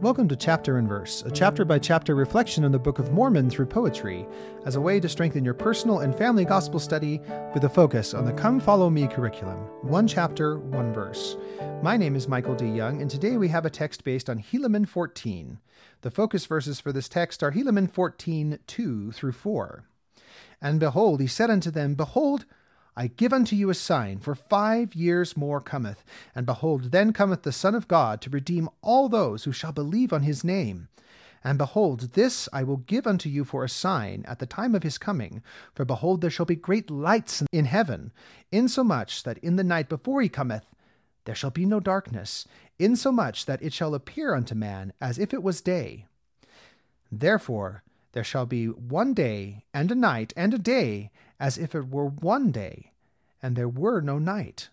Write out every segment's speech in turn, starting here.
Welcome to Chapter and Verse, a chapter by chapter reflection on the Book of Mormon through poetry, as a way to strengthen your personal and family gospel study with a focus on the Come Follow Me curriculum. One chapter, one verse. My name is Michael D. Young, and today we have a text based on Helaman 14. The focus verses for this text are Helaman 14, 2 through 4. And behold, he said unto them, Behold, I give unto you a sign, for five years more cometh, and behold, then cometh the Son of God to redeem all those who shall believe on his name. And behold, this I will give unto you for a sign at the time of his coming. For behold, there shall be great lights in heaven, insomuch that in the night before he cometh there shall be no darkness, insomuch that it shall appear unto man as if it was day. Therefore there shall be one day, and a night, and a day, as if it were one day, and there were no night.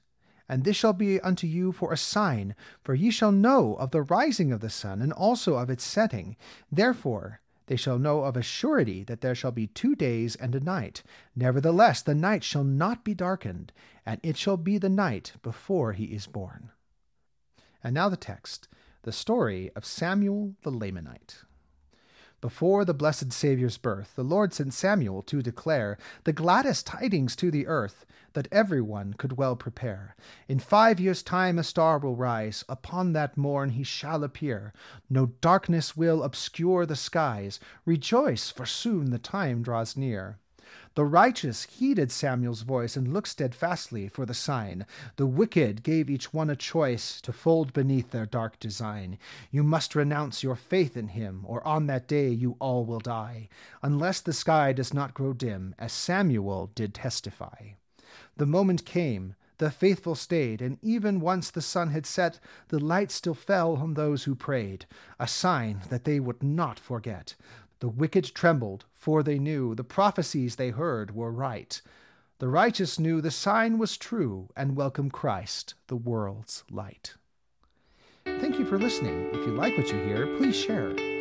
And this shall be unto you for a sign, for ye shall know of the rising of the sun, and also of its setting. Therefore they shall know of a surety that there shall be two days and a night. Nevertheless, the night shall not be darkened, and it shall be the night before he is born. And now the text, the story of Samuel the Lamanite. Before the blessed Saviour's birth, the Lord sent Samuel to declare the gladdest tidings to the earth, that every one could well prepare. In five years' time a star will rise, upon that morn he shall appear. No darkness will obscure the skies. Rejoice, for soon the time draws near. The righteous heeded Samuel's voice and looked steadfastly for the sign. The wicked gave each one a choice to fold beneath their dark design. You must renounce your faith in him, or on that day you all will die, unless the sky does not grow dim, as Samuel did testify. The moment came. The faithful stayed, and even once the sun had set, the light still fell on those who prayed, a sign that they would not forget. The wicked trembled, for they knew the prophecies they heard were right. The righteous knew the sign was true and welcomed Christ, the world's light. Thank you for listening. If you like what you hear, please share.